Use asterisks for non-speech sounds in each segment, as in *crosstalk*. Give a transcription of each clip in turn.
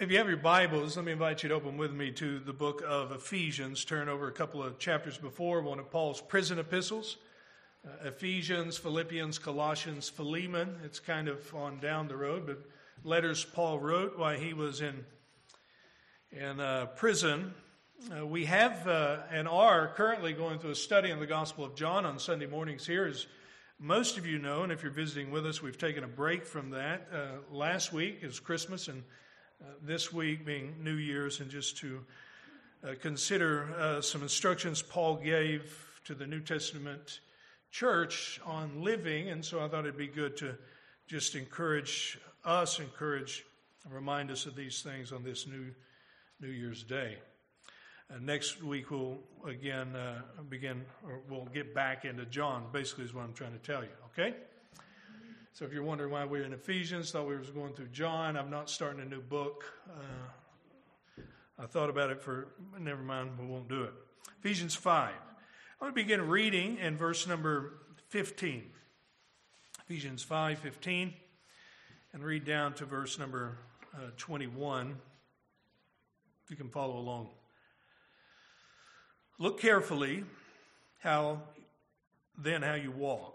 If you have your Bibles, let me invite you to open with me to the book of Ephesians. Turn over a couple of chapters before, one of Paul's prison epistles. Uh, Ephesians, Philippians, Colossians, Philemon. It's kind of on down the road, but letters Paul wrote while he was in, in uh, prison. Uh, we have uh, and are currently going through a study on the Gospel of John on Sunday mornings here. As most of you know, and if you're visiting with us, we've taken a break from that. Uh, last week is Christmas, and this week being New Year's, and just to uh, consider uh, some instructions Paul gave to the New Testament church on living. And so I thought it'd be good to just encourage us, encourage, remind us of these things on this new New Year's Day. Uh, next week we'll again uh, begin, or we'll get back into John. Basically, is what I'm trying to tell you. Okay. So if you're wondering why we're in Ephesians, thought we were going through John. I'm not starting a new book. Uh, I thought about it for, never mind, we won't do it. Ephesians 5. I'm going to begin reading in verse number 15. Ephesians 5 15, and read down to verse number uh, 21. If you can follow along. Look carefully how then how you walk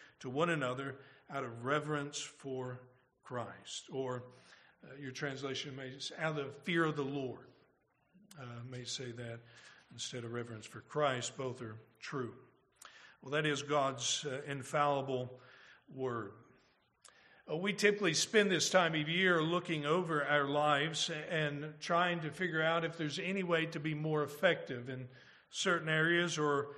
to one another out of reverence for Christ. Or uh, your translation may say, out of fear of the Lord, uh, may say that instead of reverence for Christ. Both are true. Well, that is God's uh, infallible word. Uh, we typically spend this time of year looking over our lives and trying to figure out if there's any way to be more effective in certain areas or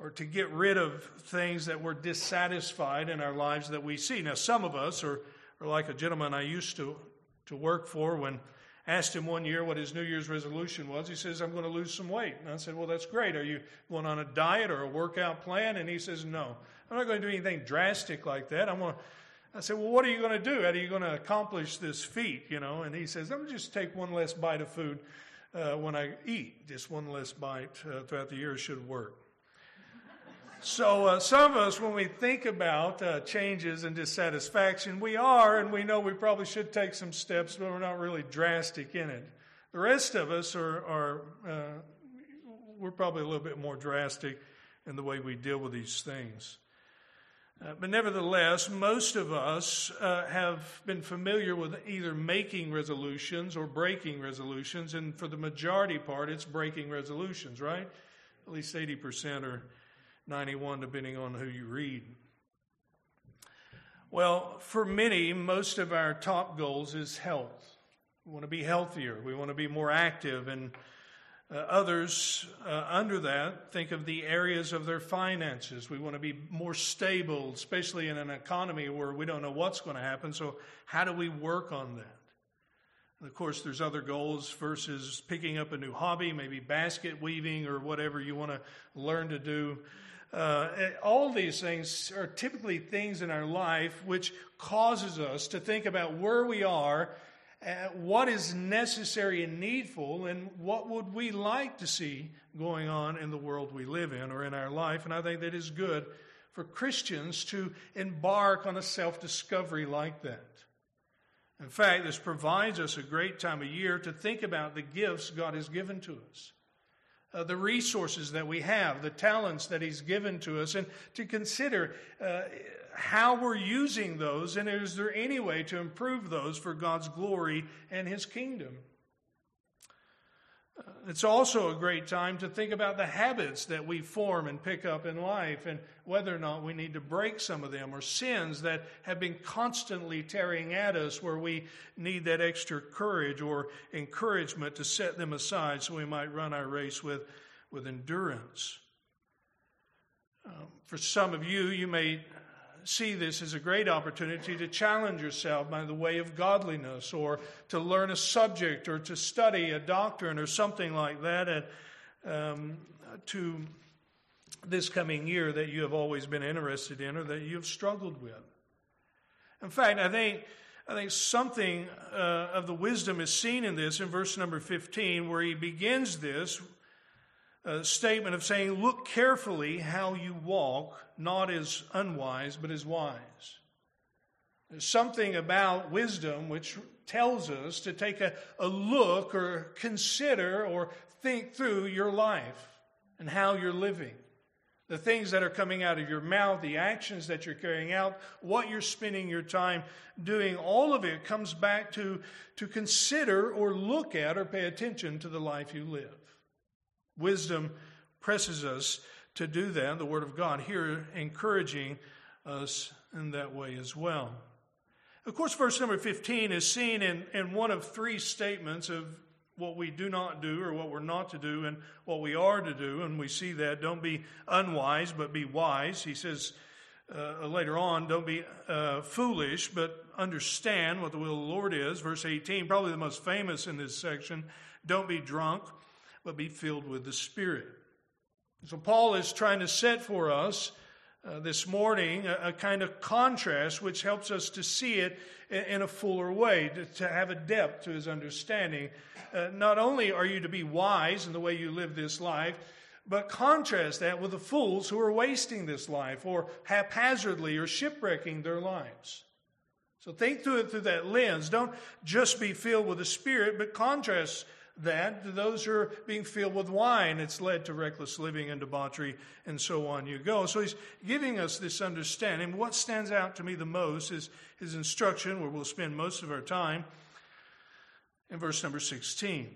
or to get rid of things that we're dissatisfied in our lives that we see. Now, some of us are, are like a gentleman I used to, to work for when asked him one year what his New Year's resolution was. He says, I'm going to lose some weight. And I said, Well, that's great. Are you going on a diet or a workout plan? And he says, No. I'm not going to do anything drastic like that. I'm going to. I said, Well, what are you going to do? How are you going to accomplish this feat? You know, and he says, I'm going to just take one less bite of food uh, when I eat. Just one less bite uh, throughout the year should work. So, uh, some of us, when we think about uh, changes and dissatisfaction, we are, and we know we probably should take some steps, but we're not really drastic in it. The rest of us are, are uh, we're probably a little bit more drastic in the way we deal with these things. Uh, but nevertheless, most of us uh, have been familiar with either making resolutions or breaking resolutions, and for the majority part, it's breaking resolutions, right? At least 80% are 91, depending on who you read. Well, for many, most of our top goals is health. We want to be healthier, we want to be more active, and uh, others uh, under that think of the areas of their finances. We want to be more stable, especially in an economy where we don't know what's going to happen. So, how do we work on that? Of course, there's other goals versus picking up a new hobby, maybe basket weaving or whatever you want to learn to do. Uh, all these things are typically things in our life which causes us to think about where we are, uh, what is necessary and needful, and what would we like to see going on in the world we live in or in our life. And I think that is good for Christians to embark on a self discovery like that. In fact, this provides us a great time of year to think about the gifts God has given to us uh, the resources that we have, the talents that He's given to us, and to consider uh, how we're using those, and is there any way to improve those for God's glory and His kingdom. It's also a great time to think about the habits that we form and pick up in life and whether or not we need to break some of them or sins that have been constantly tearing at us where we need that extra courage or encouragement to set them aside so we might run our race with, with endurance. Um, for some of you, you may see this as a great opportunity to challenge yourself by the way of godliness or to learn a subject or to study a doctrine or something like that and, um, to this coming year that you have always been interested in or that you have struggled with. In fact, I think, I think something uh, of the wisdom is seen in this in verse number 15, where he begins this uh, statement of saying, Look carefully how you walk, not as unwise, but as wise. There's something about wisdom which tells us to take a, a look or consider or think through your life and how you're living the things that are coming out of your mouth, the actions that you're carrying out, what you're spending your time doing, all of it comes back to, to consider or look at or pay attention to the life you live. Wisdom presses us to do that. The Word of God here encouraging us in that way as well. Of course, verse number 15 is seen in, in one of three statements of what we do not do or what we're not to do and what we are to do. And we see that. Don't be unwise, but be wise. He says uh, later on, don't be uh, foolish, but understand what the will of the Lord is. Verse 18, probably the most famous in this section. Don't be drunk, but be filled with the Spirit. So Paul is trying to set for us uh, this morning a, a, kind of contrast which helps us to see it in, in a fuller way, to, to, have a depth to his understanding. Uh, not only are you to be wise in the way you live this life, but contrast that with the fools who are wasting this life or haphazardly or shipwrecking their lives. So think through it through that lens. Don't just be filled with the Spirit, but contrast that to those who are being filled with wine. It's led to reckless living and debauchery, and so on you go. So he's giving us this understanding. What stands out to me the most is his instruction, where we'll spend most of our time, in verse number 16.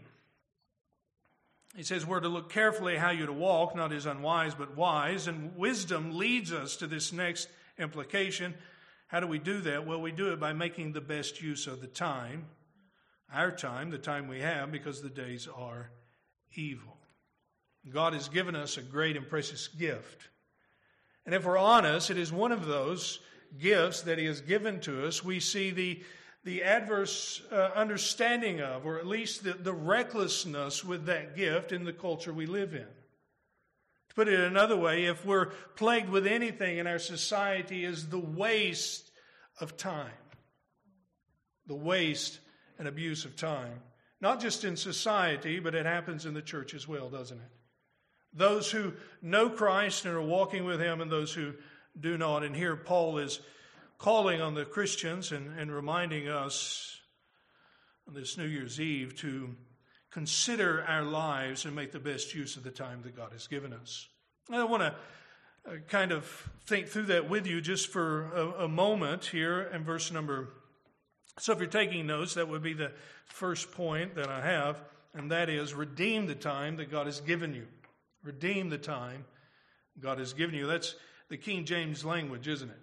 He says, We're to look carefully how you to walk, not as unwise, but wise. And wisdom leads us to this next implication. How do we do that? Well, we do it by making the best use of the time our time, the time we have, because the days are evil. God has given us a great and precious gift. And if we're honest, it is one of those gifts that He has given to us. We see the, the adverse uh, understanding of, or at least the, the recklessness with that gift in the culture we live in. To put it another way, if we're plagued with anything in our society, is the waste of time. The waste and abuse of time. Not just in society, but it happens in the church as well, doesn't it? Those who know Christ and are walking with Him, and those who do not. And here Paul is calling on the Christians and, and reminding us on this New Year's Eve to consider our lives and make the best use of the time that God has given us. I want to uh, kind of think through that with you just for a, a moment here in verse number so if you're taking notes, that would be the first point that I have, and that is redeem the time that God has given you. Redeem the time God has given you. That's the King James language, isn't it?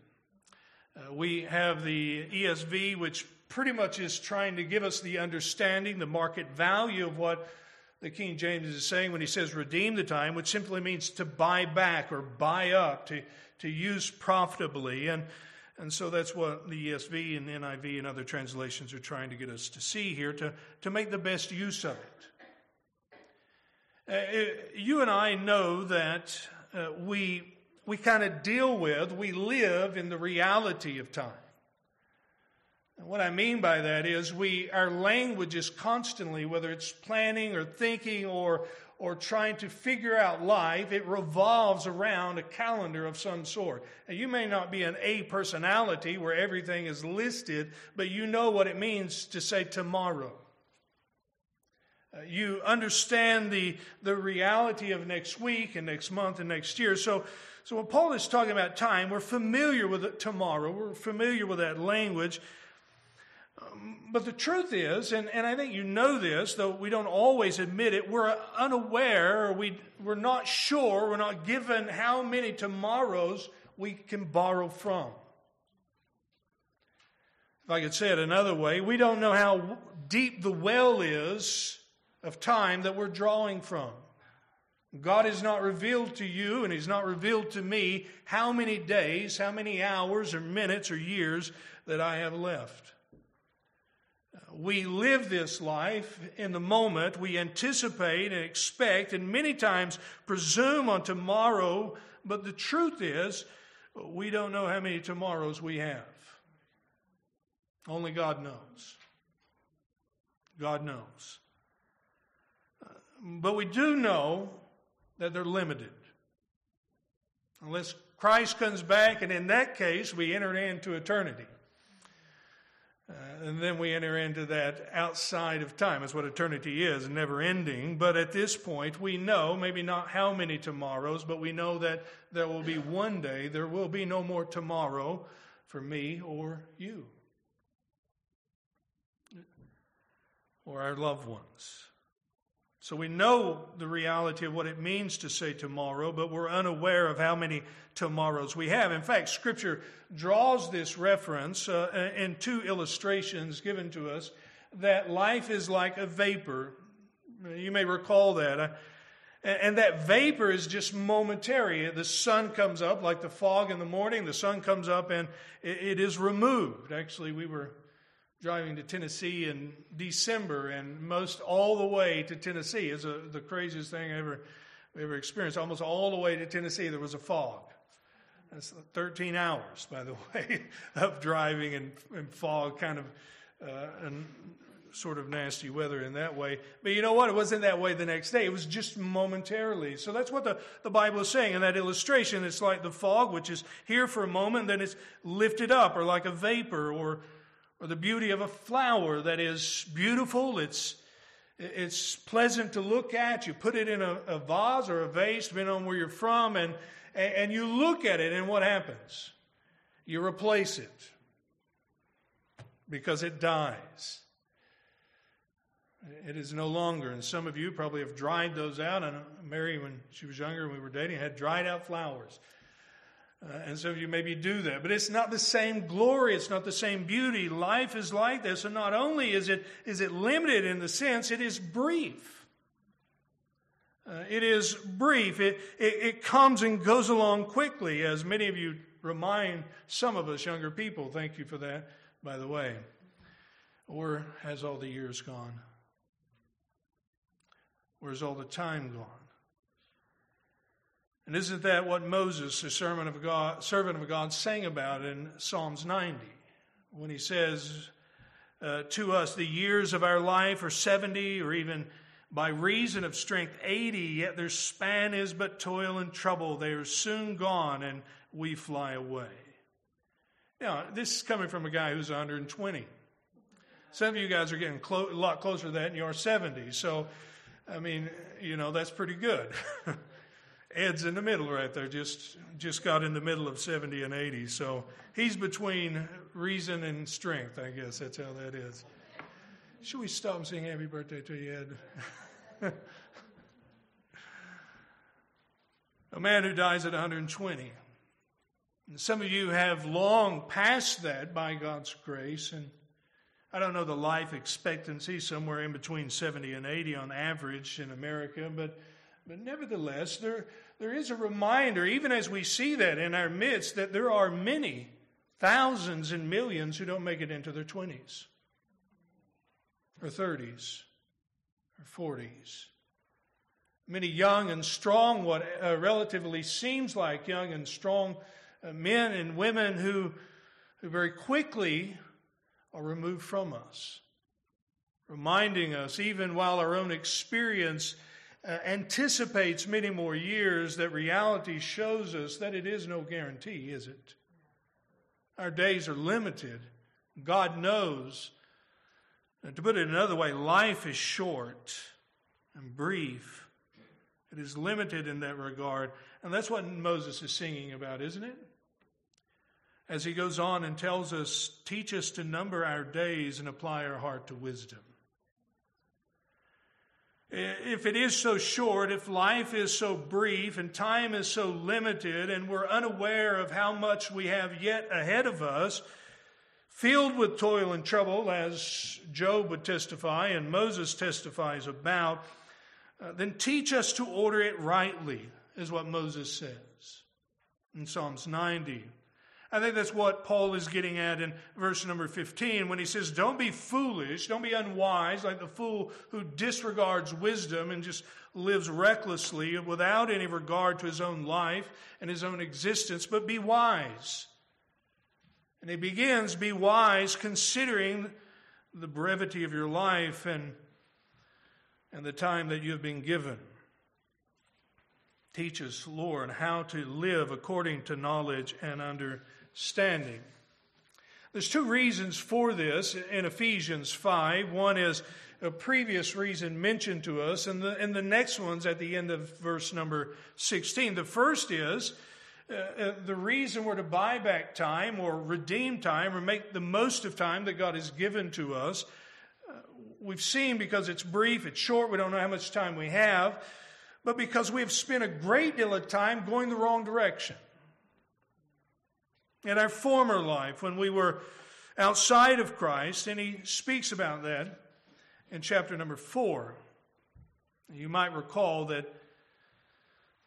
Uh, we have the ESV, which pretty much is trying to give us the understanding, the market value of what the King James is saying when he says redeem the time, which simply means to buy back or buy up, to, to use profitably. And and so that's what the ESV and NIV and other translations are trying to get us to see here to, to make the best use of it. Uh, you and I know that uh, we, we kind of deal with, we live in the reality of time. And what I mean by that is we, our language is constantly, whether it's planning or thinking or, or trying to figure out life, it revolves around a calendar of some sort. Now, you may not be an A personality where everything is listed, but you know what it means to say tomorrow. Uh, you understand the, the reality of next week and next month and next year. So, so when Paul is talking about time, we're familiar with it tomorrow. We're familiar with that language. But the truth is, and, and I think you know this, though we don't always admit it, we're unaware or we, we're not sure, we're not given how many tomorrows we can borrow from. If I could say it another way, we don't know how deep the well is of time that we're drawing from. God has not revealed to you and He's not revealed to me how many days, how many hours or minutes or years that I have left. We live this life in the moment. We anticipate and expect and many times presume on tomorrow, but the truth is, we don't know how many tomorrows we have. Only God knows. God knows. But we do know that they're limited. Unless Christ comes back, and in that case, we enter into eternity. Uh, and then we enter into that outside of time. That's what eternity is, never ending. But at this point, we know, maybe not how many tomorrows, but we know that there will be one day, there will be no more tomorrow for me or you or our loved ones. So we know the reality of what it means to say tomorrow, but we're unaware of how many tomorrows we have. In fact, Scripture draws this reference uh, in two illustrations given to us that life is like a vapor. You may recall that. Uh, and that vapor is just momentary. The sun comes up like the fog in the morning. The sun comes up and it is removed. Actually, we were driving to Tennessee in December, and most all the way to Tennessee is the craziest thing I ever ever experienced. Almost all the way to Tennessee, there was a fog. That's 13 hours, by the *laughs* way, of driving and, and fog, kind of, uh, and sort of nasty weather in that way. But you know what? It wasn't that way the next day. It was just momentarily. So that's what the, the Bible is saying in that illustration. It's like the fog, which is here for a moment, then it's lifted up, or like a vapor, or or the beauty of a flower that is beautiful, it's, it's pleasant to look at. You put it in a, a vase or a vase, depending on where you're from, and, and you look at it, and what happens? You replace it because it dies. It is no longer. And some of you probably have dried those out. And Mary, when she was younger, and we were dating, had dried out flowers. Uh, and some of you maybe do that. But it's not the same glory. It's not the same beauty. Life is like this. And not only is it, is it limited in the sense, it is brief. Uh, it is brief. It, it, it comes and goes along quickly, as many of you remind some of us younger people. Thank you for that, by the way. Or has all the years gone? Where's all the time gone? And isn't that what Moses, the servant of God, servant of God, sang about in Psalms 90 when he says uh, to us, The years of our life are 70 or even by reason of strength 80, yet their span is but toil and trouble. They are soon gone and we fly away. Now, this is coming from a guy who's 120. Some of you guys are getting clo- a lot closer to that and you're 70. So, I mean, you know, that's pretty good. *laughs* Ed's in the middle right there, just, just got in the middle of 70 and 80. So he's between reason and strength, I guess. That's how that is. Should we stop and sing happy birthday to you, Ed? *laughs* a man who dies at 120. And some of you have long passed that by God's grace. And I don't know the life expectancy, somewhere in between 70 and 80 on average in America, but but nevertheless, there, there is a reminder, even as we see that in our midst, that there are many, thousands and millions who don't make it into their 20s or 30s or 40s. Many young and strong, what uh, relatively seems like young and strong uh, men and women who, who very quickly are removed from us, reminding us, even while our own experience uh, anticipates many more years, that reality shows us that it is no guarantee, is it? Our days are limited. God knows. To put it another way, life is short and brief. It is limited in that regard. And that's what Moses is singing about, isn't it? As he goes on and tells us, teach us to number our days and apply our heart to wisdom. If it is so short, if life is so brief and time is so limited, and we're unaware of how much we have yet ahead of us, filled with toil and trouble, as Job would testify and Moses testifies about, uh, then teach us to order it rightly, is what Moses says in Psalms 90. I think that's what Paul is getting at in verse number 15 when he says, Don't be foolish, don't be unwise like the fool who disregards wisdom and just lives recklessly without any regard to his own life and his own existence, but be wise. And he begins, Be wise, considering the brevity of your life and, and the time that you have been given. Teach us, Lord, how to live according to knowledge and understanding. There's two reasons for this in Ephesians 5. One is a previous reason mentioned to us, and the, and the next one's at the end of verse number 16. The first is uh, uh, the reason we're to buy back time or redeem time or make the most of time that God has given to us. Uh, we've seen because it's brief, it's short, we don't know how much time we have but because we have spent a great deal of time going the wrong direction. In our former life, when we were outside of Christ, and he speaks about that in chapter number four. You might recall that,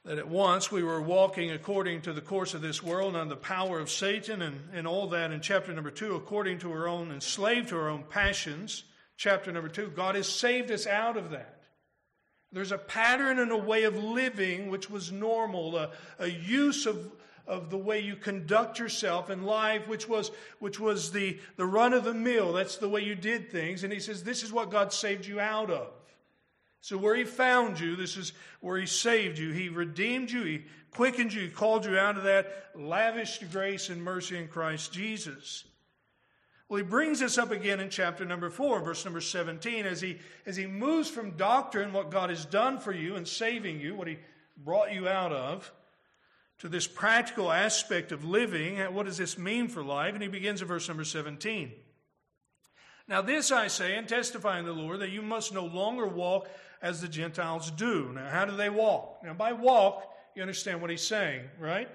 that at once we were walking according to the course of this world and the power of Satan and, and all that in chapter number two, according to our own, enslaved to our own passions. Chapter number two, God has saved us out of that. There's a pattern and a way of living which was normal, a, a use of, of the way you conduct yourself in life, which was, which was the, the run of the mill. That's the way you did things. And he says, This is what God saved you out of. So, where he found you, this is where he saved you. He redeemed you, he quickened you, he called you out of that lavished grace and mercy in Christ Jesus. Well, he brings this up again in chapter number 4, verse number 17, as he, as he moves from doctrine, what God has done for you and saving you, what he brought you out of, to this practical aspect of living. What does this mean for life? And he begins in verse number 17. Now, this I say and testify in the Lord that you must no longer walk as the Gentiles do. Now, how do they walk? Now, by walk, you understand what he's saying, right?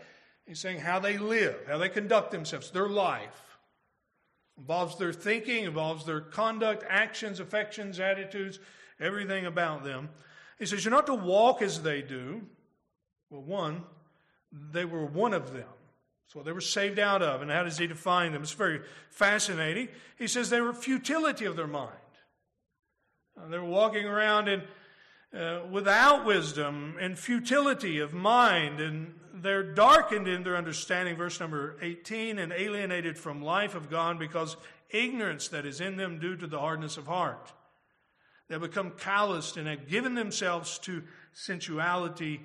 He's saying how they live, how they conduct themselves, their life involves their thinking, involves their conduct, actions, affections, attitudes, everything about them. He says, You're not to walk as they do. Well, one, they were one of them. So they were saved out of. And how does he define them? It's very fascinating. He says they were futility of their mind. Uh, they were walking around in, uh, without wisdom and futility of mind and they're darkened in their understanding, verse number 18, and alienated from life of God because ignorance that is in them due to the hardness of heart. They become calloused and have given themselves to sensuality.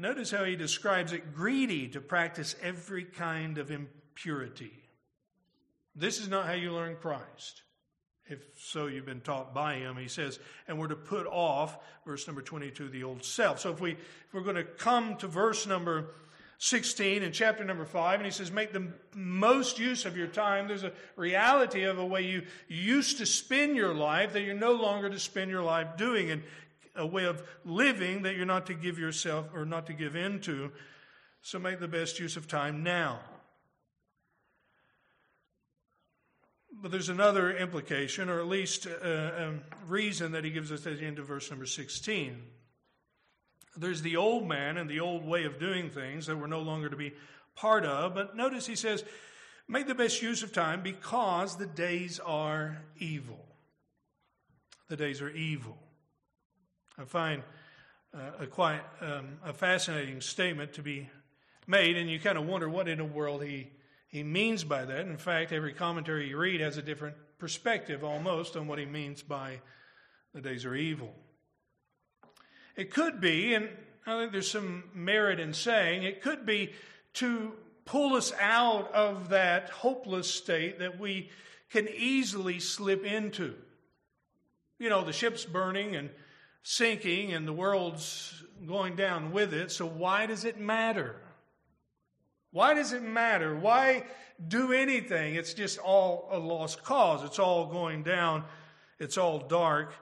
Notice how he describes it greedy to practice every kind of impurity. This is not how you learn Christ. If so, you've been taught by him. He says, and we're to put off, verse number 22, the old self. So if, we, if we're going to come to verse number 16 in chapter number 5, and he says, make the most use of your time, there's a reality of a way you used to spend your life that you're no longer to spend your life doing, and a way of living that you're not to give yourself or not to give into. So make the best use of time now. But there's another implication, or at least a, a reason that he gives us at the end of verse number 16. There's the old man and the old way of doing things that we're no longer to be part of. But notice he says, make the best use of time because the days are evil. The days are evil. I find uh, a quite um, a fascinating statement to be made, and you kind of wonder what in the world he he means by that. In fact, every commentary you read has a different perspective almost on what he means by the days are evil. It could be, and I think there's some merit in saying, it could be to pull us out of that hopeless state that we can easily slip into. You know, the ship's burning and sinking, and the world's going down with it, so why does it matter? Why does it matter? Why do anything? It's just all a lost cause. It's all going down. It's all dark.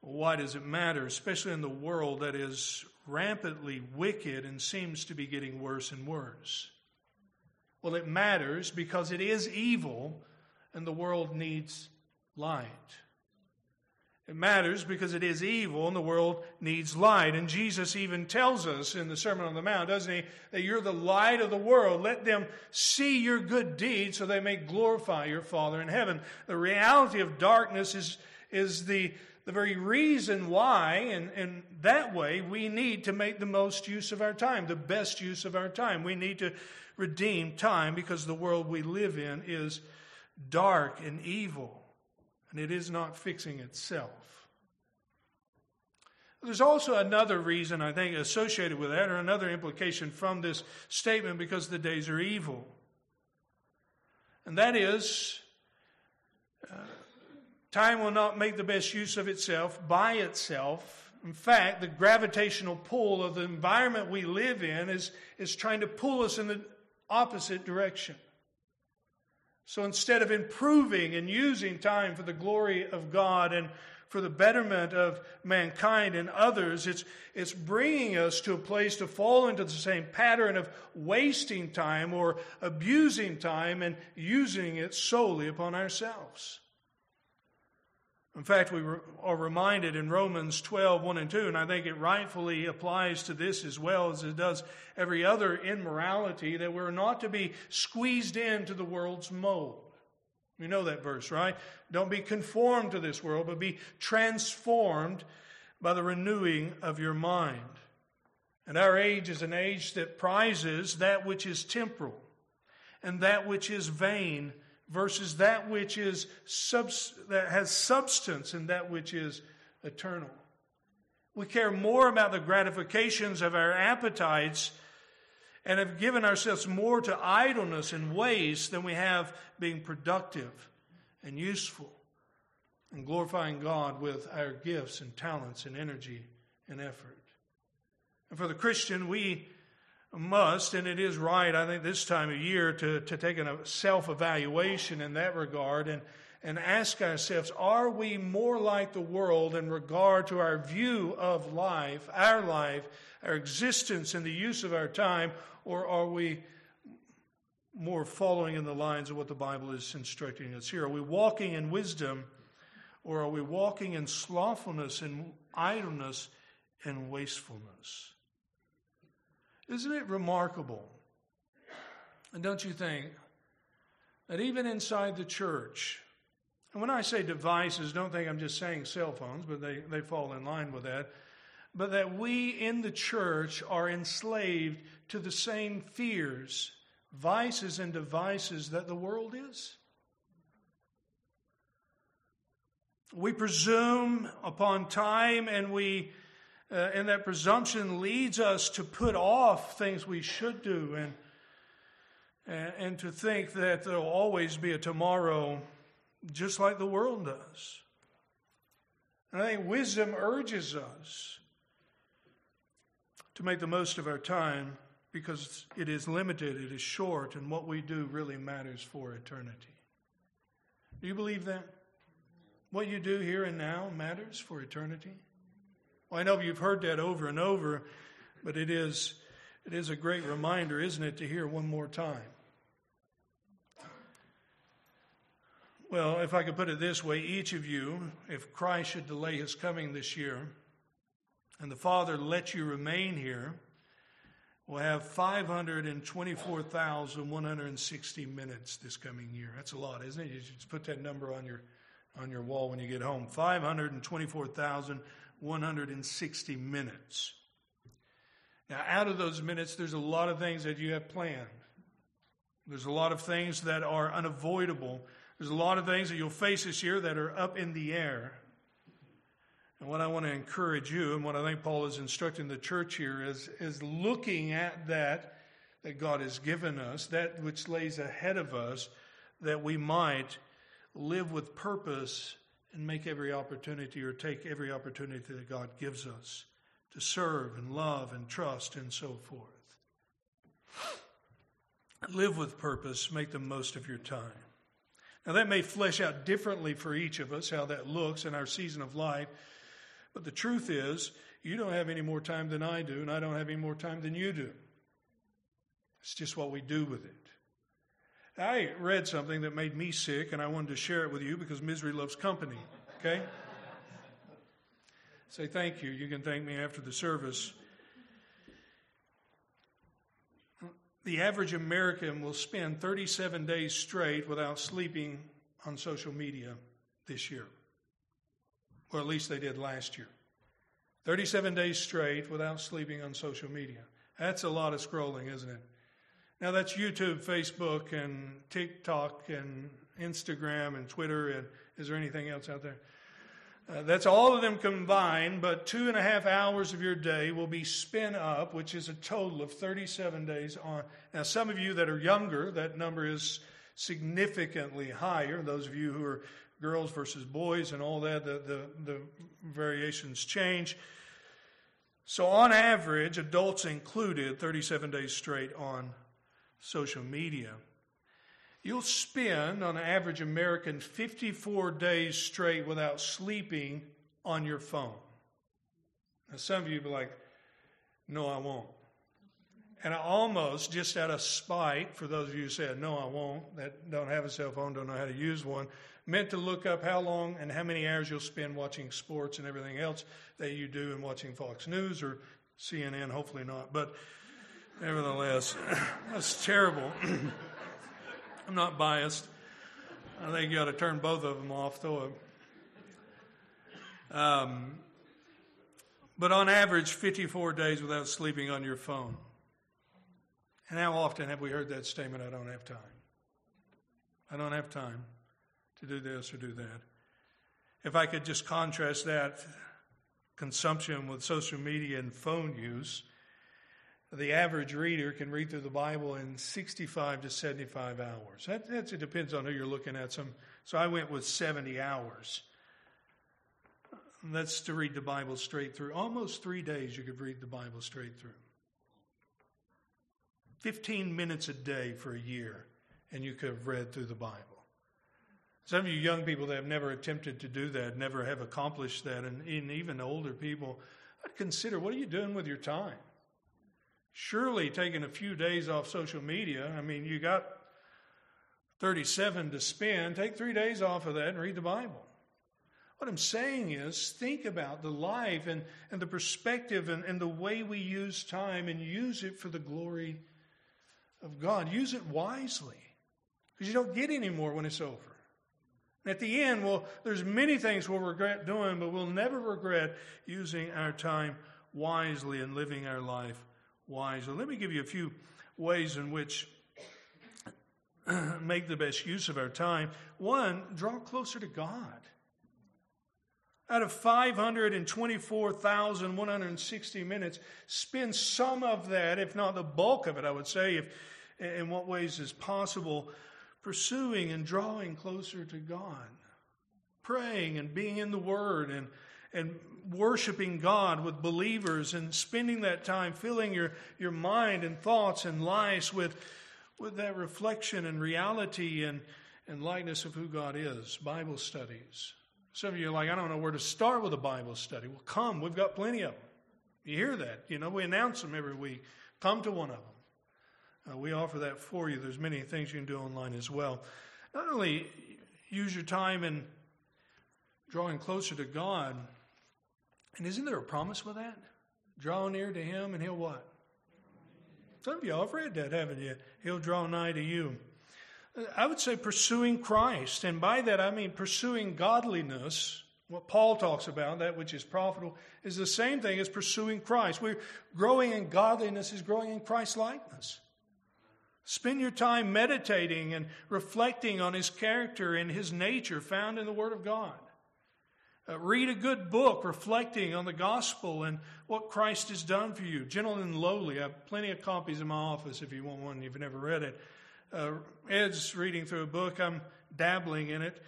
Why does it matter? Especially in the world that is rampantly wicked and seems to be getting worse and worse. Well, it matters because it is evil and the world needs light. It matters because it is evil and the world needs light. And Jesus even tells us in the Sermon on the Mount, doesn't he, that you're the light of the world. Let them see your good deeds so they may glorify your Father in heaven. The reality of darkness is, is the, the very reason why, and, and that way, we need to make the most use of our time, the best use of our time. We need to redeem time because the world we live in is dark and evil and it is not fixing itself. There's also another reason, I think, associated with that, or another implication from this statement because the days are evil. And that is, uh, time will not make the best use of itself by itself. In fact, the gravitational pull of the environment we live in is, is trying to pull us in the opposite direction. So instead of improving and using time for the glory of God and for the betterment of mankind and others, it's, it's bringing us to a place to fall into the same pattern of wasting time or abusing time and using it solely upon ourselves. In fact, we are reminded in Romans 12, 1 and 2, and I think it rightfully applies to this as well as it does every other immorality, that we're not to be squeezed into the world's mold. You know that verse, right? Don't be conformed to this world, but be transformed by the renewing of your mind. And our age is an age that prizes that which is temporal and that which is vain versus that which is subs- that has substance and that which is eternal. We care more about the gratifications of our appetites and have given ourselves more to idleness and waste than we have being productive and useful and glorifying God with our gifts and talents and energy and effort. And for the Christian, we must, and it is right, I think, this time of year to, to take a self evaluation in that regard and, and ask ourselves are we more like the world in regard to our view of life, our life, our existence, and the use of our time, or are we more following in the lines of what the Bible is instructing us here? Are we walking in wisdom, or are we walking in slothfulness and idleness and wastefulness? Isn't it remarkable? And don't you think that even inside the church, and when I say devices, don't think I'm just saying cell phones, but they, they fall in line with that, but that we in the church are enslaved to the same fears, vices, and devices that the world is? We presume upon time and we uh, and that presumption leads us to put off things we should do and, and, and to think that there'll always be a tomorrow just like the world does. And I think wisdom urges us to make the most of our time because it is limited, it is short, and what we do really matters for eternity. Do you believe that? What you do here and now matters for eternity? Well, I know you've heard that over and over, but it is, it is a great reminder, isn't it, to hear one more time. Well, if I could put it this way, each of you, if Christ should delay his coming this year, and the Father let you remain here, will have 524,160 minutes this coming year. That's a lot, isn't it? You should just put that number on your on your wall when you get home. 524,000 160 minutes. Now, out of those minutes, there's a lot of things that you have planned. There's a lot of things that are unavoidable. There's a lot of things that you'll face this year that are up in the air. And what I want to encourage you, and what I think Paul is instructing the church here, is, is looking at that that God has given us, that which lays ahead of us, that we might live with purpose and make every opportunity or take every opportunity that God gives us to serve and love and trust and so forth. Live with purpose, make the most of your time. Now, that may flesh out differently for each of us, how that looks in our season of life, but the truth is, you don't have any more time than I do, and I don't have any more time than you do. It's just what we do with it. I read something that made me sick, and I wanted to share it with you because misery loves company, okay? say thank you. You can thank me after the service. The average American will spend 37 days straight without sleeping on social media this year. Or at least they did last year. 37 days straight without sleeping on social media. That's a lot of scrolling, isn't it? Now, that's YouTube, Facebook, and TikTok, and Instagram, and Twitter, and is there anything else out there? Uh, that's all of them combined, but two and a half hours of your day will be spent up, which is a total of 37 days on. Now, some of you that are younger, that number is significantly higher. Those of you who are girls versus boys and all that, the, the, the variations change. So, on average, adults included, 37 days straight on social media. You'll spend, on average American, 54 days straight without sleeping on your phone. Now, some of you be like, no, I won't. And I almost, just out of spite, for those of you who said, no, I won't, that don't have a cell phone, don't know how to use one, meant to look up how long and how many hours you'll spend watching sports and everything else that you do and watching Fox News or CNN, hopefully not. But nevertheless, *clears throat* that's terrible. *clears throat* I'm not biased. I think you ought to turn both of them off, though. Um, but on average, 54 days without sleeping on your phone. And how often have we heard that statement, I don't have time? I don't have time to do this or do that. If I could just contrast that consumption with social media and phone use, the average reader can read through the Bible in 65 to 75 hours. That, it depends on who you're looking at. Some, so I went with 70 hours. That's to read the Bible straight through. Almost three days you could read the Bible straight through. 15 minutes a day for a year, and you could have read through the Bible. Some of you young people that have never attempted to do that, never have accomplished that, and, and even older people, I'd consider what are you doing with your time? Surely taking a few days off social media, I mean, you got 37 to spend, take three days off of that and read the Bible. What I'm saying is, think about the life and, and the perspective and, and the way we use time and use it for the glory of God. Use it wisely because you don't get any more when it's over. And At the end, well, there's many things we'll regret doing, but we'll never regret using our time wisely and living our life wisely. Let me give you a few ways in which *clears throat* make the best use of our time. One, draw closer to God. Out of 524,160 minutes, spend some of that, if not the bulk of it, I would say, if in what ways is possible pursuing and drawing closer to God, praying and being in the Word and, and worshiping God with believers and spending that time filling your, your mind and thoughts and lives with, with that reflection and reality and, and likeness of who God is. Bible studies. Some of you are like, I don't know where to start with a Bible study. Well, come, we've got plenty of them. You hear that? You know, we announce them every week. Come to one of them. Uh, we offer that for you. There's many things you can do online as well. Not only use your time in drawing closer to God, and isn't there a promise with that? Draw near to Him, and He'll what? Some of y'all have read that, haven't you? He'll draw nigh to you. Uh, I would say pursuing Christ, and by that I mean pursuing godliness. What Paul talks about, that which is profitable, is the same thing as pursuing Christ. We're growing in godliness is growing in Christ likeness. Spend your time meditating and reflecting on his character and his nature found in the Word of God. Uh, read a good book reflecting on the gospel and what Christ has done for you. Gentle and lowly. I have plenty of copies in my office if you want one, you've never read it. Uh, Ed's reading through a book. I'm dabbling in it.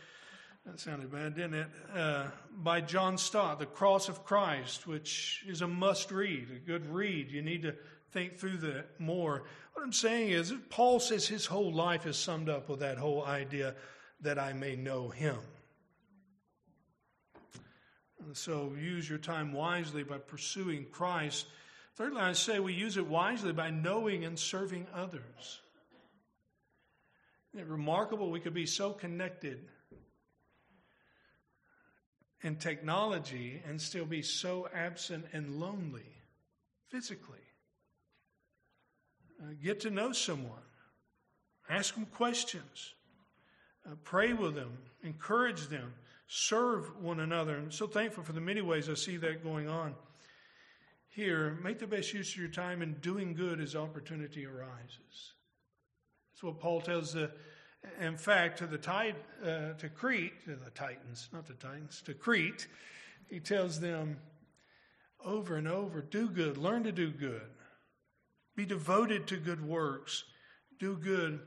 That sounded bad, didn't it? Uh, by John Stott, The Cross of Christ, which is a must read, a good read. You need to think through that more. What I'm saying is, Paul says his whole life is summed up with that whole idea that I may know him. And so use your time wisely by pursuing Christ. Thirdly, I say we use it wisely by knowing and serving others. Isn't remarkable we could be so connected in technology and still be so absent and lonely physically. Uh, get to know someone, ask them questions, uh, pray with them, encourage them, serve one another. I'm so thankful for the many ways I see that going on here. Make the best use of your time in doing good as opportunity arises. That's what Paul tells the in fact, to the tide, uh, to Crete, to the Titans, not the Titans, to Crete, he tells them over and over do good, learn to do good, be devoted to good works, do good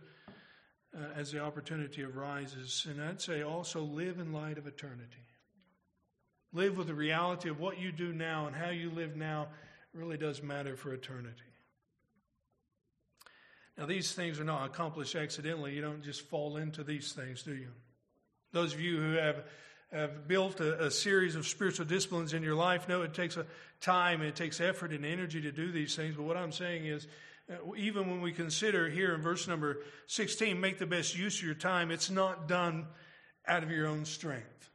uh, as the opportunity arises. And I'd say also live in light of eternity. Live with the reality of what you do now and how you live now really does matter for eternity. Now, these things are not accomplished accidentally. You don't just fall into these things, do you? Those of you who have, have built a, a series of spiritual disciplines in your life know it takes a time, it takes effort and energy to do these things. But what I'm saying is, even when we consider here in verse number 16, make the best use of your time, it's not done out of your own strength.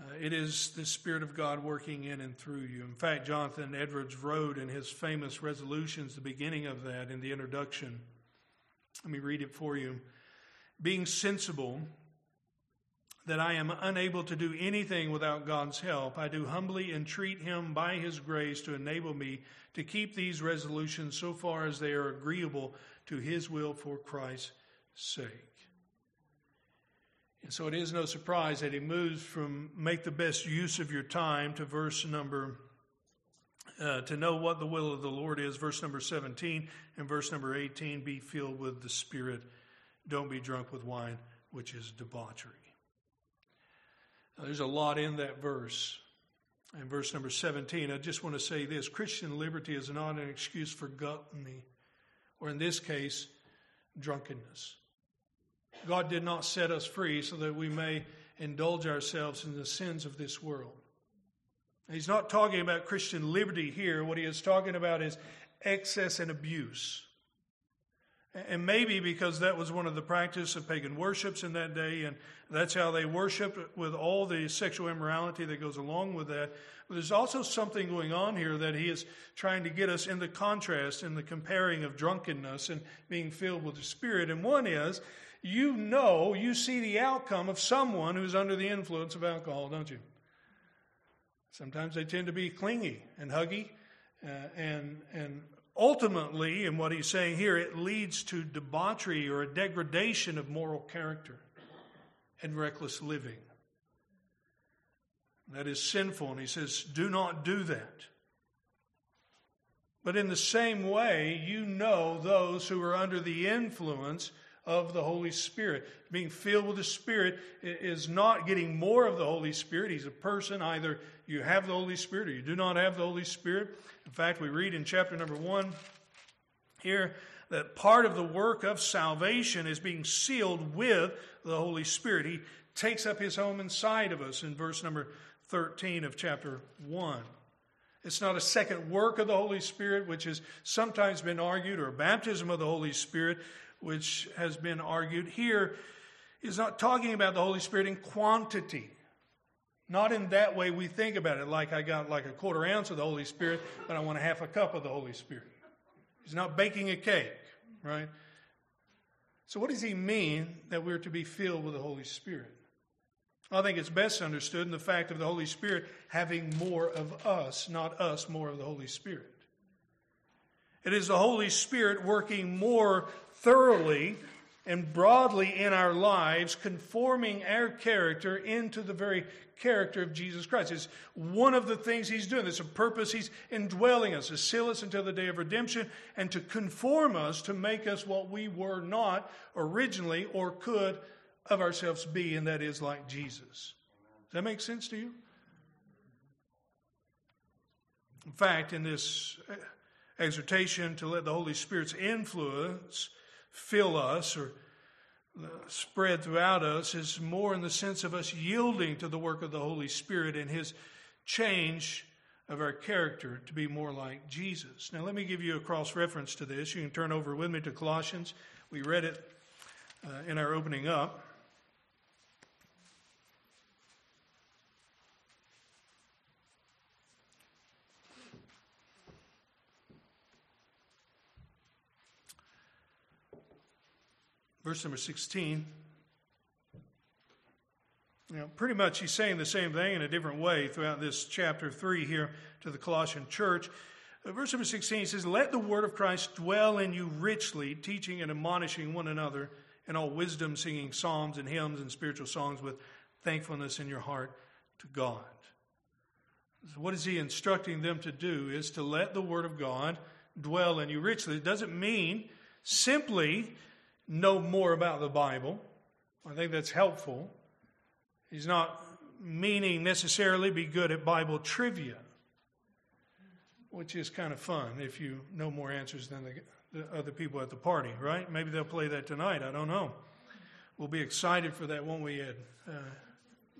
Uh, it is the Spirit of God working in and through you. In fact, Jonathan Edwards wrote in his famous resolutions, the beginning of that in the introduction. Let me read it for you. Being sensible that I am unable to do anything without God's help, I do humbly entreat Him by His grace to enable me to keep these resolutions so far as they are agreeable to His will for Christ's sake. And so it is no surprise that he moves from make the best use of your time to verse number, uh, to know what the will of the Lord is, verse number 17, and verse number 18, be filled with the Spirit. Don't be drunk with wine, which is debauchery. Now, there's a lot in that verse. In verse number 17, I just want to say this Christian liberty is not an excuse for gluttony, or in this case, drunkenness. God did not set us free so that we may indulge ourselves in the sins of this world. He's not talking about Christian liberty here. What he is talking about is excess and abuse. And maybe because that was one of the practice of pagan worships in that day, and that's how they worshiped with all the sexual immorality that goes along with that. But there's also something going on here that he is trying to get us in the contrast, in the comparing of drunkenness and being filled with the Spirit. And one is you know, you see the outcome of someone who's under the influence of alcohol, don't you? Sometimes they tend to be clingy and huggy, uh, and and ultimately, in what he's saying here, it leads to debauchery or a degradation of moral character and reckless living. That is sinful, and he says, "Do not do that." But in the same way, you know those who are under the influence of the Holy Spirit. Being filled with the Spirit is not getting more of the Holy Spirit. He's a person. Either you have the Holy Spirit or you do not have the Holy Spirit. In fact, we read in chapter number one here that part of the work of salvation is being sealed with the Holy Spirit. He takes up his home inside of us in verse number 13 of chapter 1. It's not a second work of the Holy Spirit, which has sometimes been argued, or baptism of the Holy Spirit, which has been argued here, is not talking about the Holy Spirit in quantity. Not in that way we think about it, like I got like a quarter ounce of the Holy Spirit, but I want a half a cup of the Holy Spirit. He's not baking a cake, right? So, what does he mean that we're to be filled with the Holy Spirit? I think it's best understood in the fact of the Holy Spirit having more of us, not us more of the Holy Spirit. It is the Holy Spirit working more thoroughly and broadly in our lives, conforming our character into the very character of Jesus Christ. It's one of the things He's doing. It's a purpose He's indwelling us to seal us until the day of redemption and to conform us to make us what we were not originally or could of ourselves be, and that is like Jesus. Does that make sense to you? In fact, in this exhortation to let the Holy Spirit's influence fill us or spread throughout us is more in the sense of us yielding to the work of the Holy Spirit and His change of our character to be more like Jesus. Now, let me give you a cross reference to this. You can turn over with me to Colossians. We read it uh, in our opening up. Verse number 16. You know, pretty much he's saying the same thing in a different way throughout this chapter 3 here to the Colossian church. Uh, verse number 16 says, Let the word of Christ dwell in you richly, teaching and admonishing one another in all wisdom, singing psalms and hymns and spiritual songs with thankfulness in your heart to God. So what is he instructing them to do is to let the word of God dwell in you richly. It doesn't mean simply know more about the Bible. I think that's helpful. He's not meaning necessarily be good at Bible trivia, which is kind of fun if you know more answers than the, the other people at the party, right? Maybe they'll play that tonight. I don't know. We'll be excited for that, won't we, Ed? Uh,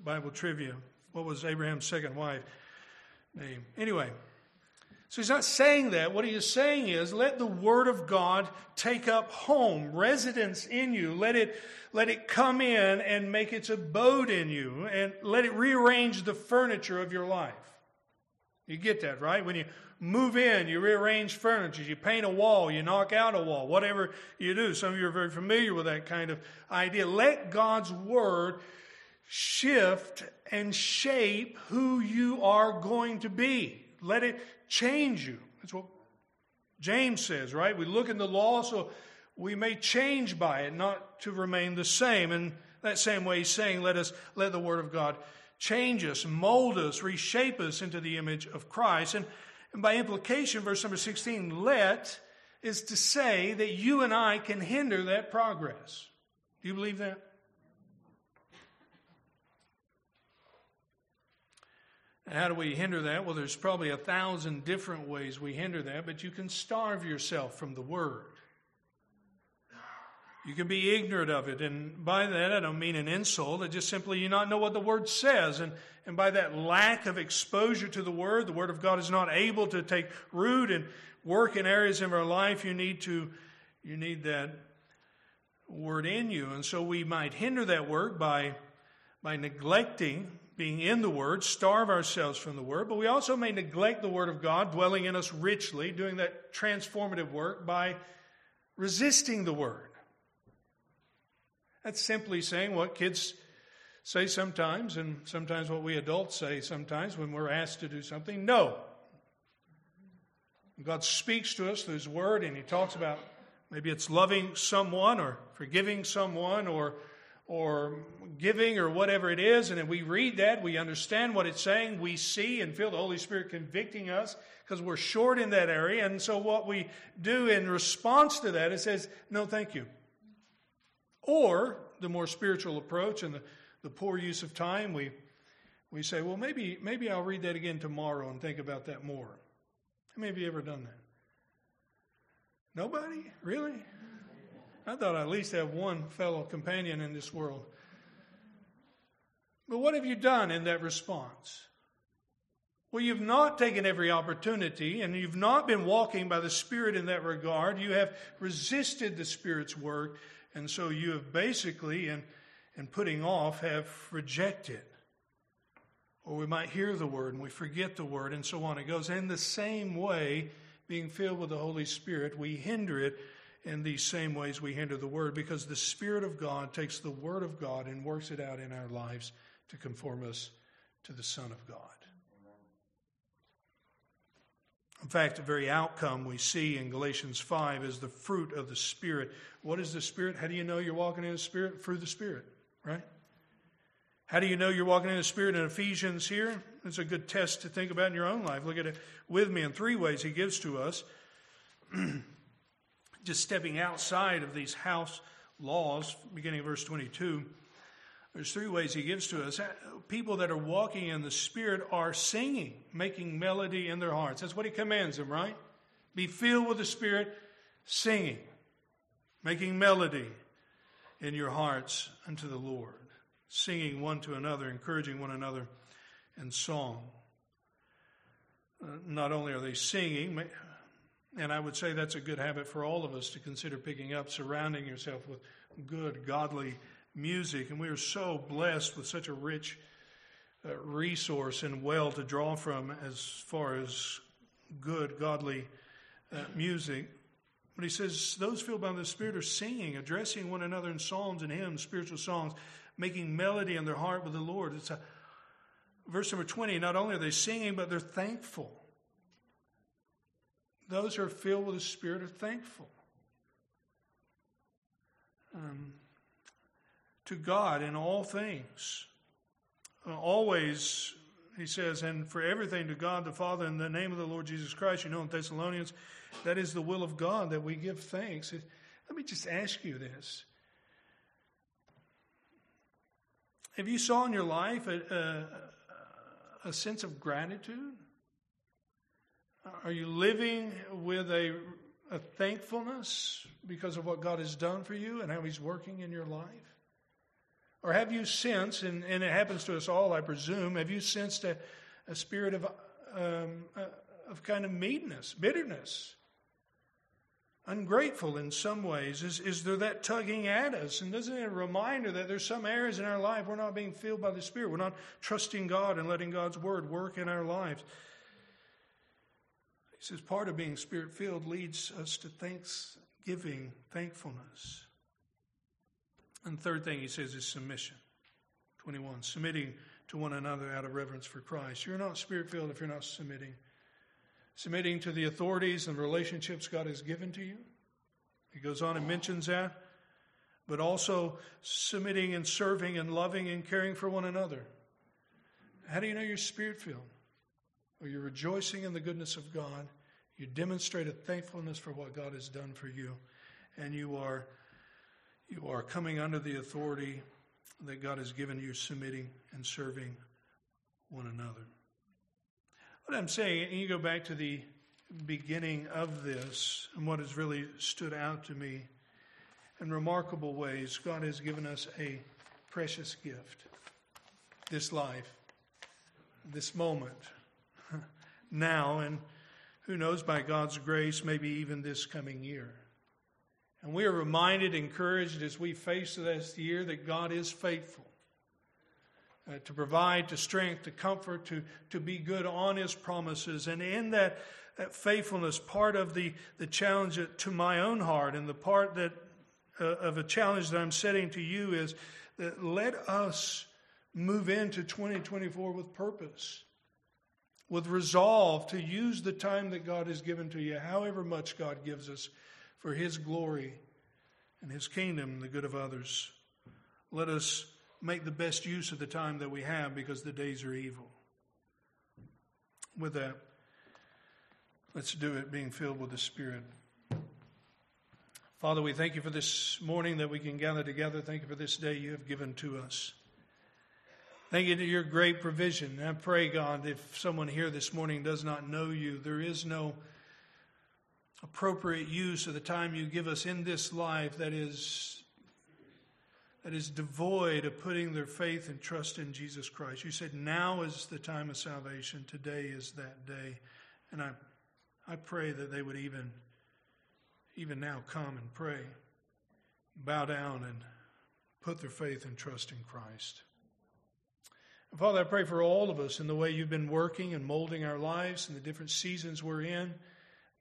Bible trivia. What was Abraham's second wife name? Anyway. So he's not saying that. What he is saying is let the word of God take up home, residence in you. Let it, let it come in and make its abode in you and let it rearrange the furniture of your life. You get that, right? When you move in, you rearrange furniture, you paint a wall, you knock out a wall, whatever you do. Some of you are very familiar with that kind of idea. Let God's word shift and shape who you are going to be. Let it change you. That's what James says, right? We look in the law so we may change by it, not to remain the same. And that same way he's saying, let us let the word of God change us, mold us, reshape us into the image of Christ. And, and by implication, verse number 16, let is to say that you and I can hinder that progress. Do you believe that? How do we hinder that? Well, there's probably a thousand different ways we hinder that, but you can starve yourself from the Word. You can be ignorant of it. And by that, I don't mean an insult. I just simply you not know what the Word says. And, and by that lack of exposure to the Word, the Word of God is not able to take root and work in areas of our life. You need to, you need that Word in you. And so we might hinder that work by, by neglecting being in the Word, starve ourselves from the Word, but we also may neglect the Word of God dwelling in us richly, doing that transformative work by resisting the Word. That's simply saying what kids say sometimes, and sometimes what we adults say sometimes when we're asked to do something no. God speaks to us through His Word, and He talks about maybe it's loving someone or forgiving someone or or giving or whatever it is, and if we read that, we understand what it's saying, we see and feel the Holy Spirit convicting us because we're short in that area. And so what we do in response to that, it says, no, thank you. Or the more spiritual approach and the, the poor use of time, we we say, well, maybe maybe I'll read that again tomorrow and think about that more. How many of you ever done that? Nobody? Really? I thought I at least have one fellow companion in this world. But what have you done in that response? Well, you've not taken every opportunity and you've not been walking by the Spirit in that regard. You have resisted the Spirit's work, and so you have basically, in, in putting off, have rejected. Or we might hear the word and we forget the word, and so on. It goes in the same way, being filled with the Holy Spirit, we hinder it in these same ways we hinder the Word because the Spirit of God takes the Word of God and works it out in our lives to conform us to the Son of God. In fact, the very outcome we see in Galatians 5 is the fruit of the Spirit. What is the Spirit? How do you know you're walking in the Spirit? Through the Spirit, right? How do you know you're walking in the Spirit in Ephesians here? It's a good test to think about in your own life. Look at it with me in three ways he gives to us. *clears throat* just stepping outside of these house laws, beginning of verse 22, there's three ways he gives to us. People that are walking in the Spirit are singing, making melody in their hearts. That's what he commands them, right? Be filled with the Spirit, singing, making melody in your hearts unto the Lord, singing one to another, encouraging one another in song. Uh, not only are they singing, and I would say that's a good habit for all of us to consider picking up, surrounding yourself with good, godly music. And we are so blessed with such a rich uh, resource and well to draw from as far as good, godly uh, music. But he says, those filled by the Spirit are singing, addressing one another in psalms and hymns, spiritual songs, making melody in their heart with the Lord. It's a verse number 20. Not only are they singing, but they're thankful. Those who are filled with the Spirit are thankful. Um, to God in all things. Uh, always, he says, and for everything to God the Father in the name of the Lord Jesus Christ. You know in Thessalonians, that is the will of God that we give thanks. Let me just ask you this. Have you saw in your life a, a, a sense of gratitude? Are you living with a, a thankfulness because of what God has done for you and how He's working in your life? Or have you sensed, and, and it happens to us all, I presume, have you sensed a, a spirit of, um, uh, of kind of meanness, bitterness, ungrateful in some ways? Is, is there that tugging at us? And isn't it a reminder that there's some areas in our life we're not being filled by the Spirit? We're not trusting God and letting God's Word work in our lives. He says part of being spirit filled leads us to thanksgiving, thankfulness. And third thing he says is submission. 21. Submitting to one another out of reverence for Christ. You're not spirit filled if you're not submitting. Submitting to the authorities and relationships God has given to you. He goes on and mentions that. But also submitting and serving and loving and caring for one another. How do you know you're spirit filled? Well, you're rejoicing in the goodness of God. You demonstrate a thankfulness for what God has done for you. And you are you are coming under the authority that God has given you, submitting and serving one another. What I'm saying, and you go back to the beginning of this, and what has really stood out to me in remarkable ways, God has given us a precious gift this life, this moment, *laughs* now, and who knows, by God's grace, maybe even this coming year. And we are reminded, encouraged as we face this year that God is faithful uh, to provide, to strength, to comfort, to, to be good on His promises. And in that, that faithfulness, part of the, the challenge to my own heart and the part that uh, of a challenge that I'm setting to you is that let us move into 2024 with purpose, with resolve to use the time that God has given to you, however much God gives us for His glory and His kingdom and the good of others. Let us make the best use of the time that we have because the days are evil. With that, let's do it being filled with the Spirit. Father, we thank you for this morning that we can gather together. Thank you for this day you have given to us. Thank you for your great provision. I pray, God, if someone here this morning does not know you, there is no appropriate use of the time you give us in this life that is that is devoid of putting their faith and trust in Jesus Christ. You said now is the time of salvation. Today is that day. And I I pray that they would even even now come and pray. Bow down and put their faith and trust in Christ. Father, I pray for all of us in the way you've been working and molding our lives and the different seasons we're in.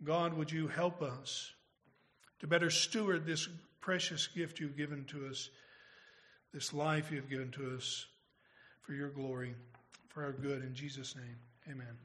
God, would you help us to better steward this precious gift you've given to us, this life you've given to us for your glory, for our good. In Jesus' name, amen.